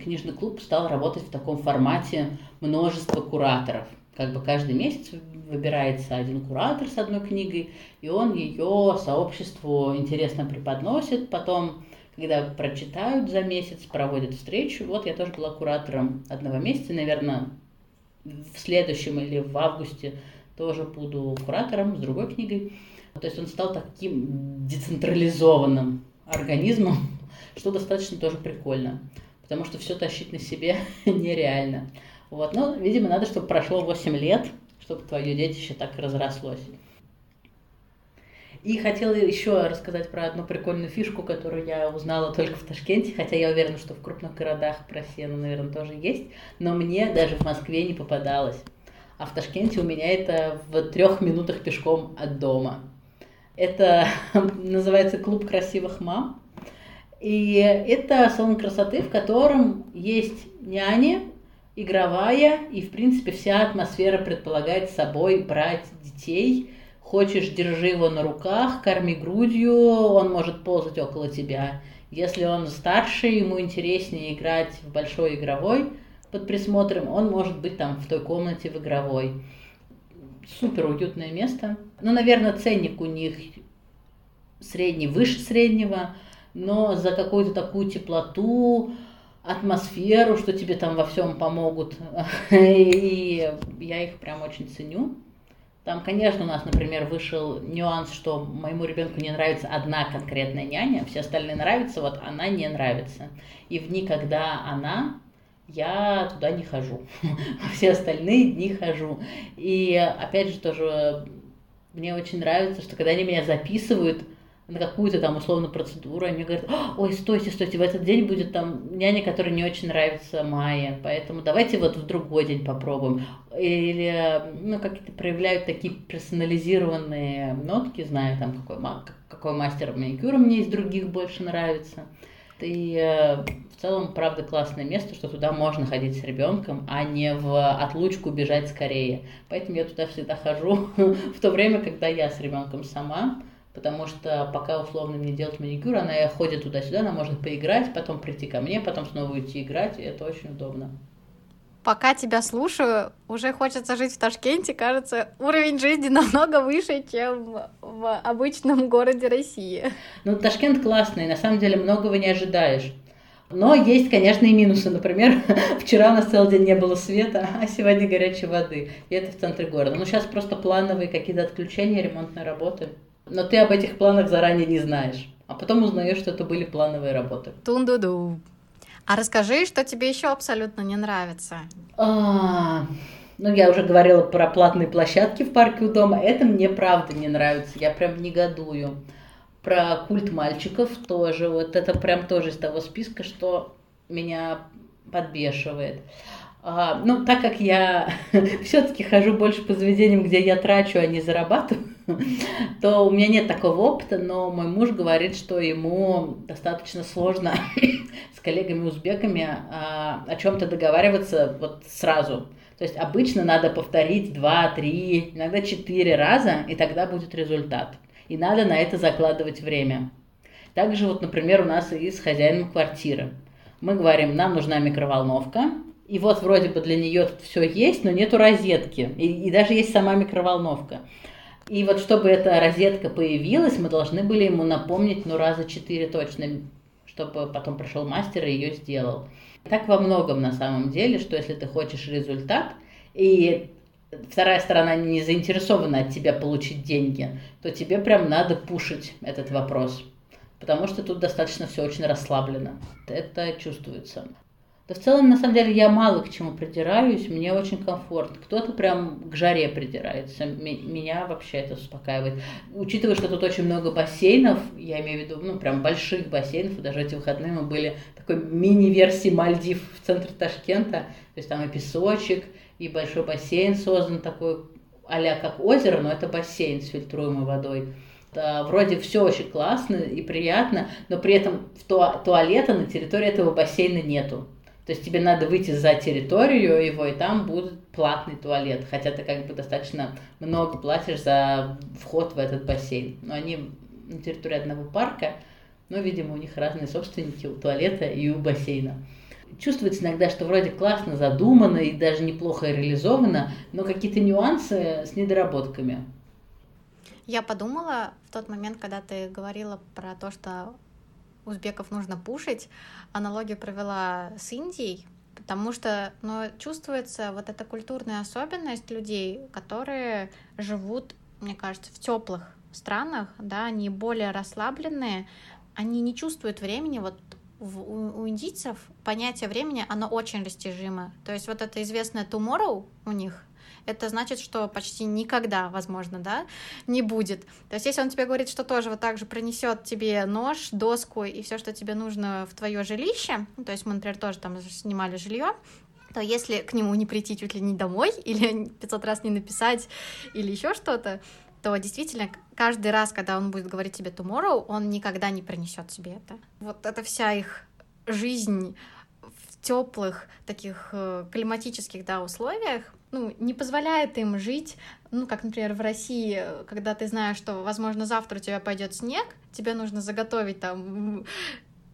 книжный клуб стал работать в таком формате множество кураторов. Как бы каждый месяц выбирается один куратор с одной книгой, и он ее сообществу интересно преподносит. Потом, когда прочитают за месяц, проводят встречу. Вот я тоже была куратором одного месяца, наверное, в следующем или в августе тоже буду куратором с другой книгой. То есть он стал таким децентрализованным организмом, что достаточно тоже прикольно, потому что все тащить на себе нереально. Вот, ну, видимо, надо, чтобы прошло 8 лет, чтобы твое детище так разрослось. И хотела еще рассказать про одну прикольную фишку, которую я узнала только в Ташкенте, хотя я уверена, что в крупных городах про сено, наверное, тоже есть, но мне даже в Москве не попадалось. А в Ташкенте у меня это в трех минутах пешком от дома. Это называется клуб красивых мам. И это салон красоты, в котором есть няни, игровая, и, в принципе, вся атмосфера предполагает собой брать детей. Хочешь, держи его на руках, корми грудью, он может ползать около тебя. Если он старше, ему интереснее играть в большой игровой под присмотром, он может быть там в той комнате в игровой. Супер уютное место. Ну, наверное, ценник у них средний, выше среднего, но за какую-то такую теплоту, атмосферу, что тебе там во всем помогут. И я их прям очень ценю. Там, конечно, у нас, например, вышел нюанс, что моему ребенку не нравится одна конкретная няня, все остальные нравятся, вот она не нравится. И в дни, когда она, я туда не хожу. Все остальные дни хожу. И опять же тоже мне очень нравится, что когда они меня записывают, на какую-то там условно процедуру, они говорят, ой, стойте, стойте, в этот день будет там няня, которая не очень нравится Майе, поэтому давайте вот в другой день попробуем. Или, ну, какие-то проявляют такие персонализированные нотки, знаю, там, какой, какой мастер маникюра мне из других больше нравится. И в целом, правда, классное место, что туда можно ходить с ребенком, а не в отлучку бежать скорее. Поэтому я туда всегда хожу в то время, когда я с ребенком сама потому что пока условно мне делать маникюр, она ходит туда-сюда, она может поиграть, потом прийти ко мне, потом снова уйти играть, и это очень удобно. Пока тебя слушаю, уже хочется жить в Ташкенте. Кажется, уровень жизни намного выше, чем в обычном городе России. Ну, Ташкент классный, на самом деле многого не ожидаешь. Но есть, конечно, и минусы. Например, вчера у нас целый день не было света, а сегодня горячей воды. И это в центре города. Ну, сейчас просто плановые какие-то отключения, ремонтные работы но ты об этих планах заранее не знаешь. А потом узнаешь, что это были плановые работы. Тун-ду-ду. А расскажи, что тебе еще абсолютно не нравится. А, ну, я уже говорила про платные площадки в парке у дома. Это мне правда не нравится. Я прям негодую. Про культ мальчиков тоже. Вот это прям тоже из того списка, что меня подбешивает. А, ну, так как я все-таки хожу больше по заведениям, где я трачу, а не зарабатываю, то у меня нет такого опыта, но мой муж говорит, что ему достаточно сложно с коллегами-узбеками а, о чем-то договариваться вот сразу. То есть обычно надо повторить два, три, иногда четыре раза, и тогда будет результат. И надо на это закладывать время. Также вот, например, у нас и с хозяином квартиры. Мы говорим, нам нужна микроволновка, и вот вроде бы для нее тут все есть, но нету розетки. И, и даже есть сама микроволновка. И вот чтобы эта розетка появилась, мы должны были ему напомнить, ну, раза четыре точно, чтобы потом пришел мастер и ее сделал. Так во многом на самом деле, что если ты хочешь результат, и вторая сторона не заинтересована от тебя получить деньги, то тебе прям надо пушить этот вопрос. Потому что тут достаточно все очень расслаблено. Это чувствуется. Да в целом, на самом деле, я мало к чему придираюсь, мне очень комфортно. Кто-то прям к жаре придирается, меня вообще это успокаивает. Учитывая, что тут очень много бассейнов, я имею в виду, ну, прям больших бассейнов, даже эти выходные мы были такой мини-версии Мальдив в центре Ташкента, то есть там и песочек, и большой бассейн создан такой а как озеро, но это бассейн с фильтруемой водой. Да, вроде все очень классно и приятно, но при этом туалета на территории этого бассейна нету. То есть тебе надо выйти за территорию его, и там будет платный туалет. Хотя ты как бы достаточно много платишь за вход в этот бассейн. Но они на территории одного парка, но, видимо, у них разные собственники у туалета и у бассейна. Чувствуется иногда, что вроде классно задумано и даже неплохо реализовано, но какие-то нюансы с недоработками. Я подумала в тот момент, когда ты говорила про то, что узбеков нужно пушить, аналогию провела с Индией, потому что ну, чувствуется вот эта культурная особенность людей, которые живут, мне кажется, в теплых странах, да, они более расслабленные, они не чувствуют времени, вот у, у индийцев понятие времени, оно очень растяжимо. То есть вот это известное tomorrow у них, это значит, что почти никогда, возможно, да, не будет. То есть, если он тебе говорит, что тоже вот так же принесет тебе нож, доску и все, что тебе нужно в твое жилище, ну, то есть мы, например, тоже там снимали жилье, то если к нему не прийти чуть ли не домой, или 500 раз не написать, или еще что-то, то действительно каждый раз, когда он будет говорить тебе tomorrow, он никогда не принесет тебе это. Вот это вся их жизнь в теплых таких э, климатических да, условиях, ну, не позволяет им жить, ну, как, например, в России, когда ты знаешь, что, возможно, завтра у тебя пойдет снег, тебе нужно заготовить там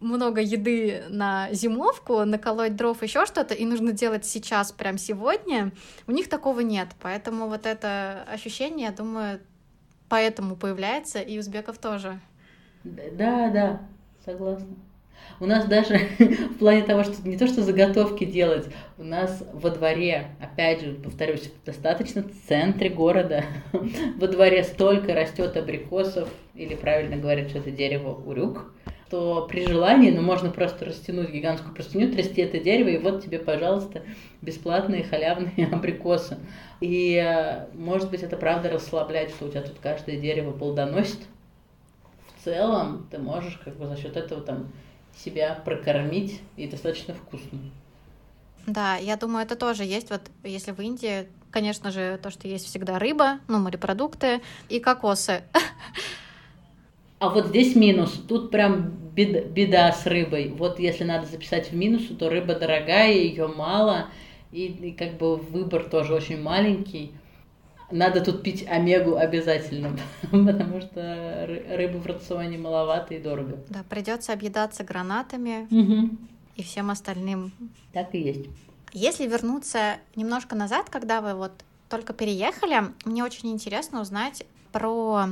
много еды на зимовку, наколоть дров, еще что-то, и нужно делать сейчас, прям сегодня, у них такого нет. Поэтому вот это ощущение, я думаю, поэтому появляется, и узбеков тоже. Да, да, согласна. У нас даже в плане того, что не то, что заготовки делать, у нас во дворе, опять же, повторюсь, достаточно в центре города, во дворе столько растет абрикосов, или правильно говорят, что это дерево урюк, то при желании, ну, можно просто растянуть гигантскую простыню, трясти это дерево, и вот тебе, пожалуйста, бесплатные халявные абрикосы. И, э, может быть, это правда расслабляет, что у тебя тут каждое дерево плодоносит. В целом, ты можешь как бы за счет этого там себя прокормить и достаточно вкусно. Да, я думаю, это тоже есть. Вот если в Индии, конечно же, то, что есть всегда рыба, ну, морепродукты и кокосы. А вот здесь минус. Тут прям беда, беда с рыбой. Вот если надо записать в минус, то рыба дорогая, ее мало, и, и как бы выбор тоже очень маленький. Надо тут пить омегу обязательно, потому что рыбы в рационе маловато и дорого. Да, придется объедаться гранатами угу. и всем остальным. Так и есть. Если вернуться немножко назад, когда вы вот только переехали, мне очень интересно узнать про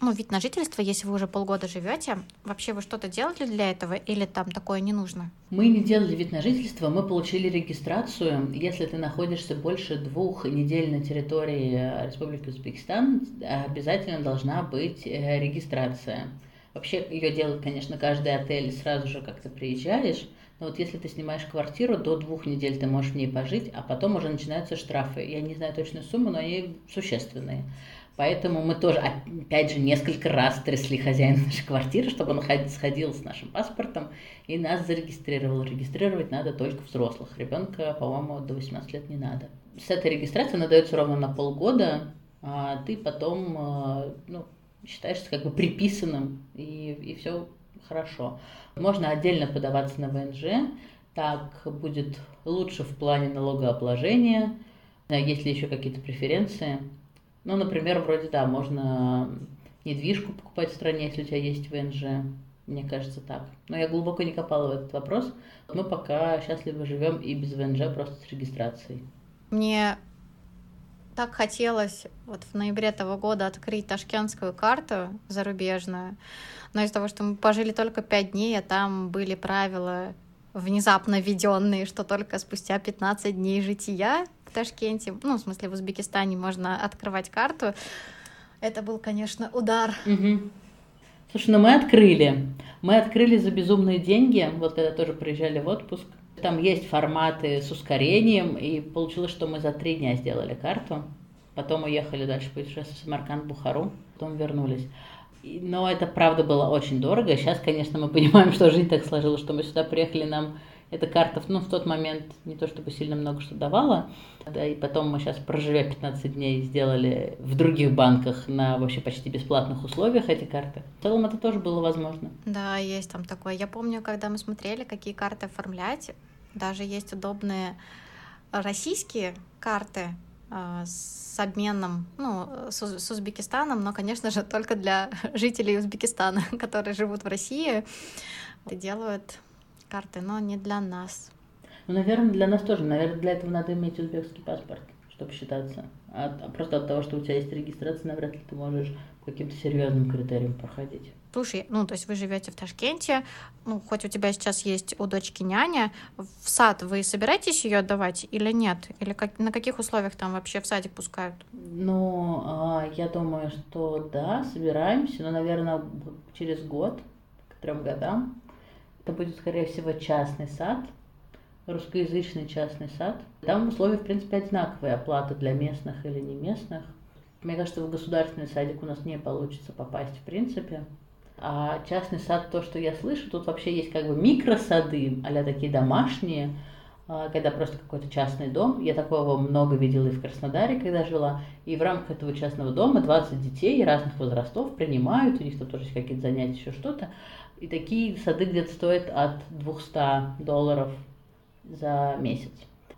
ну, вид на жительство, если вы уже полгода живете, вообще вы что-то делали для этого или там такое не нужно? Мы не делали вид на жительство, мы получили регистрацию. Если ты находишься больше двух недель на территории Республики Узбекистан, обязательно должна быть э, регистрация. Вообще ее делает, конечно, каждый отель сразу же, как ты приезжаешь. Но вот если ты снимаешь квартиру, до двух недель ты можешь в ней пожить, а потом уже начинаются штрафы. Я не знаю точную сумму, но они существенные. Поэтому мы тоже, опять же, несколько раз трясли хозяина нашей квартиры, чтобы он сходил с нашим паспортом и нас зарегистрировал. Регистрировать надо только взрослых. Ребенка, по-моему, до 18 лет не надо. С этой регистрацией она дается ровно на полгода, а ты потом а, ну, считаешься как бы приписанным, и, и все хорошо. Можно отдельно подаваться на ВНЖ, так будет лучше в плане налогообложения, есть ли еще какие-то преференции. Ну, например, вроде, да, можно недвижку покупать в стране, если у тебя есть ВНЖ. Мне кажется, так. Но я глубоко не копала в этот вопрос. Мы пока счастливо живем и без ВНЖ, просто с регистрацией. Мне так хотелось вот в ноябре этого года открыть ташкентскую карту зарубежную, но из-за того, что мы пожили только пять дней, а там были правила внезапно введенные, что только спустя 15 дней жития в Ташкенте, ну, в смысле, в Узбекистане можно открывать карту. Это был, конечно, удар. Угу. Слушай, ну мы открыли. Мы открыли за безумные деньги, вот когда тоже приезжали в отпуск. Там есть форматы с ускорением, и получилось, что мы за три дня сделали карту. Потом уехали дальше путешествовать в Самарканд, Бухару, потом вернулись. Но это правда было очень дорого. Сейчас, конечно, мы понимаем, что жизнь так сложилась, что мы сюда приехали, нам эта карта, ну, в тот момент не то чтобы сильно много что давала, да, и потом мы сейчас, проживя 15 дней, сделали в других банках на вообще почти бесплатных условиях эти карты. В целом это тоже было возможно. Да, есть там такое. Я помню, когда мы смотрели, какие карты оформлять, даже есть удобные российские карты, а, с обменом ну, с, с Узбекистаном, но, конечно же, только для жителей Узбекистана, которые живут в России, делают карты, но не для нас. Ну, наверное, для нас тоже. Наверное, для этого надо иметь узбекский паспорт, чтобы считаться. А, просто от того, что у тебя есть регистрация, навряд ли ты можешь по каким-то серьезным критериям проходить. Слушай, ну, то есть вы живете в Ташкенте, ну, хоть у тебя сейчас есть у дочки няня, в сад вы собираетесь ее отдавать или нет? Или как, на каких условиях там вообще в садик пускают? Ну, а, я думаю, что да, собираемся, но, наверное, через год, к трем годам, это будет, скорее всего, частный сад, русскоязычный частный сад. Там условия, в принципе, одинаковые, оплата для местных или не местных. Мне кажется, в государственный садик у нас не получится попасть в принципе. А частный сад, то, что я слышу, тут вообще есть как бы микросады, а такие домашние, а, когда просто какой-то частный дом. Я такого много видела и в Краснодаре, когда жила. И в рамках этого частного дома 20 детей разных возрастов принимают, у них там тоже есть какие-то занятия, еще что-то. И такие сады где-то стоят от 200 долларов за месяц.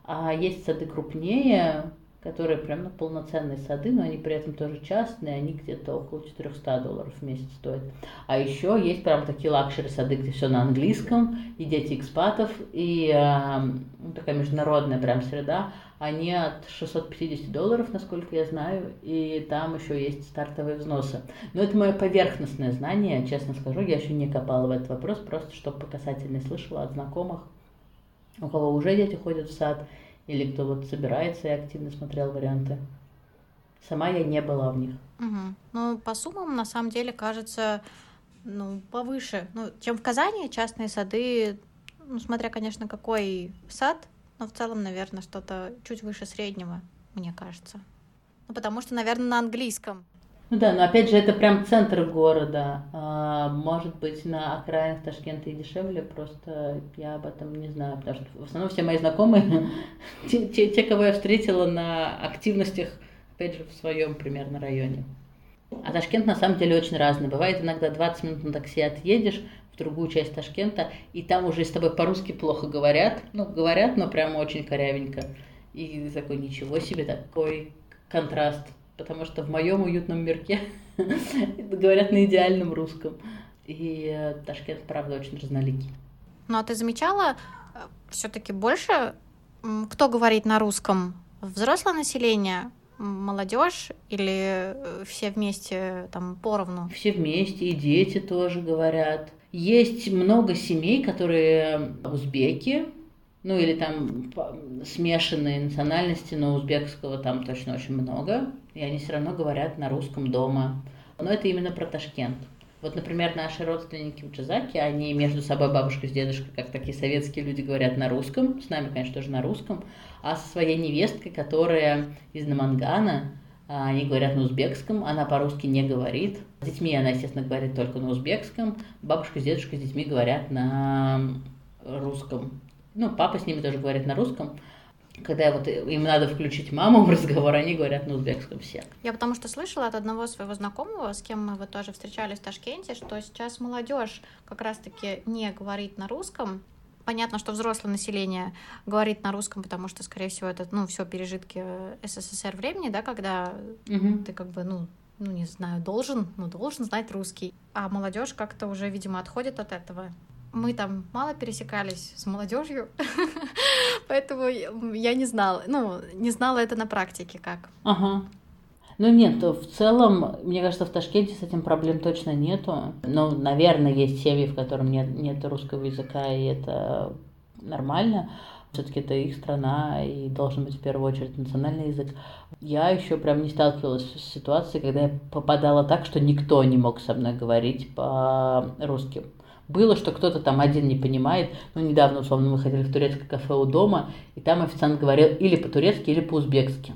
А есть сады крупнее, которые прям ну, полноценные сады, но они при этом тоже частные, они где-то около 400 долларов в месяц стоят. А еще есть прям такие luxury сады, где все на английском, и дети экспатов, и э, такая международная прям среда. Они от 650 долларов, насколько я знаю, и там еще есть стартовые взносы. Но это мое поверхностное знание, честно скажу, я еще не копала в этот вопрос, просто чтобы по касательной слышала от знакомых, у кого уже дети ходят в сад, или кто вот собирается и активно смотрел варианты. Сама я не была в них. Угу. Ну, по суммам, на самом деле, кажется, ну, повыше. Ну, чем в Казани частные сады, ну, смотря, конечно, какой сад, но в целом, наверное, что-то чуть выше среднего, мне кажется. Ну, потому что, наверное, на английском. Ну да, но опять же, это прям центр города. А, может быть, на окраинах Ташкента и дешевле, просто я об этом не знаю, потому что в основном все мои знакомые, те, те, те, кого я встретила на активностях, опять же, в своем примерно районе. А Ташкент на самом деле очень разный. Бывает иногда 20 минут на такси отъедешь, другую часть Ташкента, и там уже с тобой по-русски плохо говорят, ну, говорят, но прямо очень корявенько. И такой, ничего себе, такой контраст, потому что в моем уютном мирке говорят на идеальном русском. И э, Ташкент, правда, очень разноликий. Ну, а ты замечала, э, все-таки больше кто говорит на русском? Взрослое население, молодежь или э, все вместе там поровну? Все вместе, и дети тоже говорят. Есть много семей, которые узбеки, ну или там смешанные национальности, но узбекского там точно очень много, и они все равно говорят на русском дома. Но это именно про Ташкент. Вот, например, наши родственники в Джазаке, они между собой, бабушка с дедушкой, как такие советские люди, говорят на русском, с нами, конечно, тоже на русском, а со своей невесткой, которая из Намангана, они говорят на узбекском, она по-русски не говорит. С детьми она, естественно, говорит только на узбекском. Бабушка с дедушкой с детьми говорят на русском. Ну, папа с ними тоже говорит на русском. Когда вот им надо включить маму в разговор, они говорят на узбекском все. Я потому что слышала от одного своего знакомого, с кем мы вот тоже встречались в Ташкенте, что сейчас молодежь как раз-таки не говорит на русском, понятно, что взрослое население говорит на русском, потому что, скорее всего, это, ну, все пережитки СССР времени, да, когда угу. ты как бы, ну, ну, не знаю, должен, ну, должен знать русский. А молодежь как-то уже, видимо, отходит от этого. Мы там мало пересекались с молодежью, поэтому я не знала, ну, не знала это на практике как. Ага. Ну нет, в целом, мне кажется, в Ташкенте с этим проблем точно нету. Но, наверное, есть семьи, в котором нет, нет русского языка, и это нормально. Все-таки это их страна, и должен быть в первую очередь национальный язык. Я еще прям не сталкивалась с ситуацией, когда я попадала так, что никто не мог со мной говорить по-русски. Было, что кто-то там один не понимает. Ну, недавно, условно, мы ходили в турецкое кафе у дома, и там официант говорил или по-турецки, или по-узбекски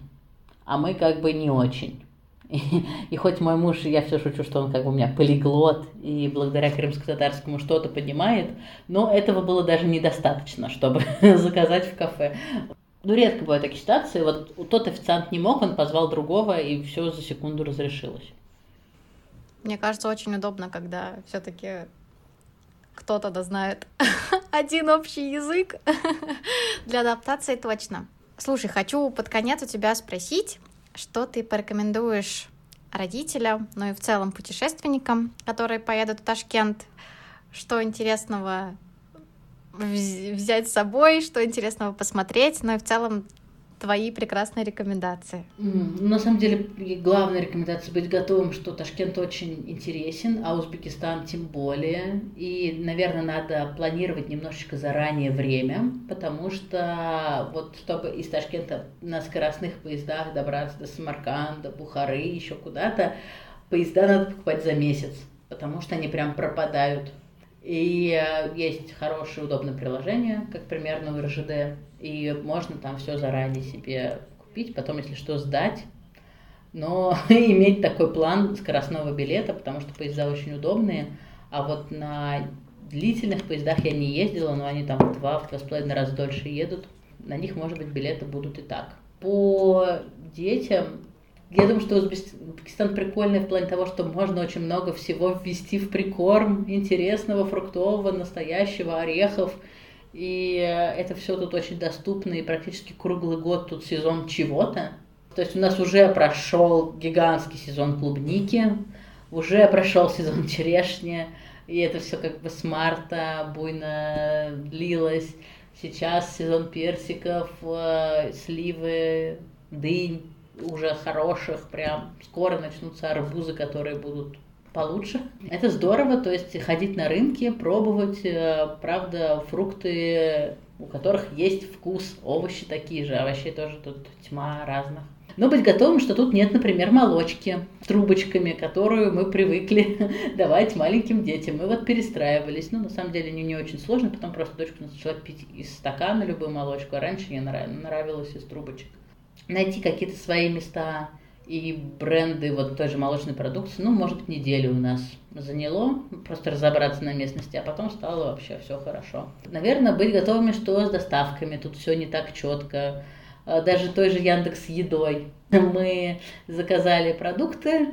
а мы как бы не очень. И, и хоть мой муж, я все шучу, что он как бы у меня полиглот и благодаря крымско-татарскому что-то понимает, но этого было даже недостаточно, чтобы заказать в кафе. Ну, редко бывают такие ситуации. Вот тот официант не мог, он позвал другого, и все за секунду разрешилось. Мне кажется, очень удобно, когда все-таки кто-то да знает один общий язык для адаптации точно. Слушай, хочу под конец у тебя спросить, что ты порекомендуешь родителям, ну и в целом путешественникам, которые поедут в Ташкент, что интересного взять с собой, что интересного посмотреть, ну и в целом твои прекрасные рекомендации? На самом деле, главная рекомендация быть готовым, что Ташкент очень интересен, а Узбекистан тем более. И, наверное, надо планировать немножечко заранее время, потому что вот чтобы из Ташкента на скоростных поездах добраться до Самарканда, Бухары, еще куда-то, поезда надо покупать за месяц, потому что они прям пропадают и э, есть хорошее, удобное приложение, как примерно в РЖД, и можно там все заранее себе купить, потом, если что, сдать. Но иметь такой план скоростного билета, потому что поезда очень удобные, а вот на длительных поездах я не ездила, но они там два, в два с половиной раза дольше едут. На них, может быть, билеты будут и так. По детям я думаю, что Узбекистан прикольный в плане того, что можно очень много всего ввести в прикорм интересного, фруктового, настоящего, орехов. И это все тут очень доступно, и практически круглый год тут сезон чего-то. То есть у нас уже прошел гигантский сезон клубники, уже прошел сезон черешни, и это все как бы с марта буйно длилось. Сейчас сезон персиков, э, сливы, дынь уже хороших, прям скоро начнутся арбузы, которые будут получше. Это здорово, то есть ходить на рынки, пробовать, э, правда, фрукты, у которых есть вкус, овощи такие же, овощей тоже тут тьма разных. Но быть готовым, что тут нет, например, молочки с трубочками, которую мы привыкли давать маленьким детям. Мы вот перестраивались. Ну, на самом деле, не, не очень сложно, потом просто дочка начала пить из стакана любую молочку, а раньше ей нравилось из трубочек. Найти какие-то свои места и бренды вот той же молочной продукции, ну, может быть, неделю у нас заняло, просто разобраться на местности, а потом стало вообще все хорошо. Наверное, быть готовыми, что с доставками, тут все не так четко, а, даже той же Яндекс Едой. Мы заказали продукты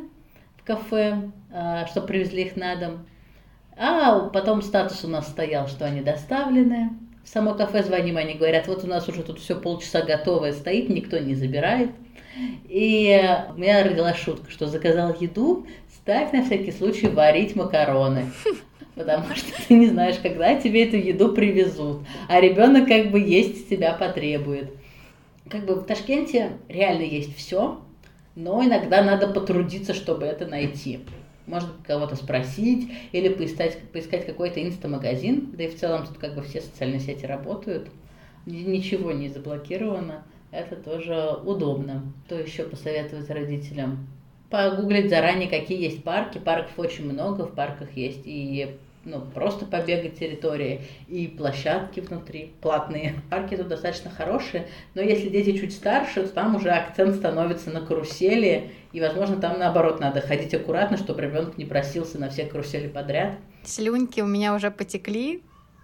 в кафе, а, чтобы привезли их на дом. А потом статус у нас стоял, что они доставлены. В само кафе звоним, они говорят, вот у нас уже тут все полчаса готовое стоит, никто не забирает. И у меня родилась шутка, что заказал еду, ставь на всякий случай варить макароны. Потому что ты не знаешь, когда тебе эту еду привезут. А ребенок как бы есть себя потребует как бы в Ташкенте реально есть все, но иногда надо потрудиться, чтобы это найти. Может кого-то спросить или поискать, поискать какой-то инстамагазин, да и в целом тут как бы все социальные сети работают, ничего не заблокировано, это тоже удобно. Что еще посоветовать родителям? Погуглить заранее, какие есть парки. Парков очень много, в парках есть и ну, просто побегать территории и площадки внутри платные. Парки тут достаточно хорошие, но если дети чуть старше, то там уже акцент становится на карусели, и, возможно, там наоборот надо ходить аккуратно, чтобы ребенок не просился на все карусели подряд. Слюньки у меня уже потекли.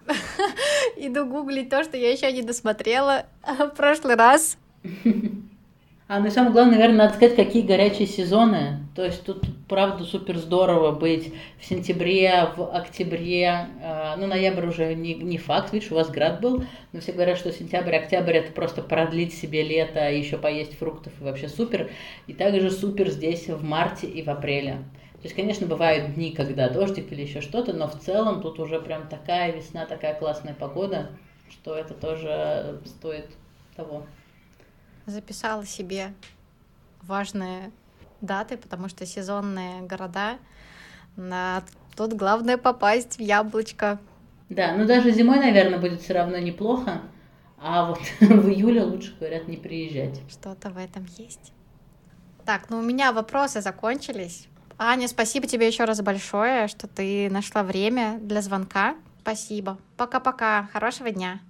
Иду гуглить то, что я еще не досмотрела в прошлый раз. А, ну и самое главное, наверное, надо сказать, какие горячие сезоны. То есть тут, правда, супер здорово быть в сентябре, в октябре. Э, ну, ноябрь уже не, не факт, видишь, у вас град был. Но все говорят, что сентябрь, октябрь это просто продлить себе лето, еще поесть фруктов и вообще супер. И также супер здесь в марте и в апреле. То есть, конечно, бывают дни, когда дождик или еще что-то, но в целом тут уже прям такая весна, такая классная погода, что это тоже стоит того записала себе важные даты, потому что сезонные города, на тут главное попасть в яблочко. Да, ну даже зимой, наверное, будет все равно неплохо, а вот в июле лучше, говорят, не приезжать. Что-то в этом есть. Так, ну у меня вопросы закончились. Аня, спасибо тебе еще раз большое, что ты нашла время для звонка. Спасибо. Пока-пока. Хорошего дня.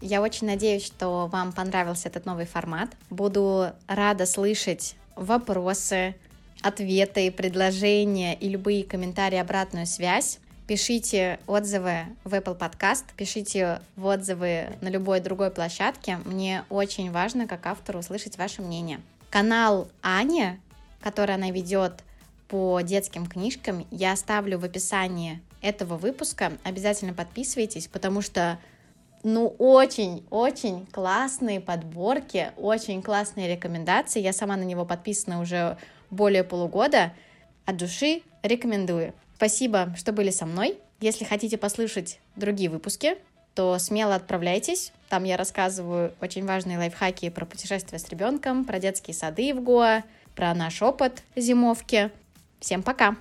Я очень надеюсь, что вам понравился этот новый формат. Буду рада слышать вопросы, ответы, предложения и любые комментарии, обратную связь. Пишите отзывы в Apple Podcast, пишите отзывы на любой другой площадке. Мне очень важно, как автору, услышать ваше мнение. Канал Ани, который она ведет по детским книжкам, я оставлю в описании этого выпуска. Обязательно подписывайтесь, потому что ну, очень-очень классные подборки, очень классные рекомендации. Я сама на него подписана уже более полугода. От души рекомендую. Спасибо, что были со мной. Если хотите послушать другие выпуски, то смело отправляйтесь. Там я рассказываю очень важные лайфхаки про путешествия с ребенком, про детские сады в Гоа, про наш опыт зимовки. Всем пока!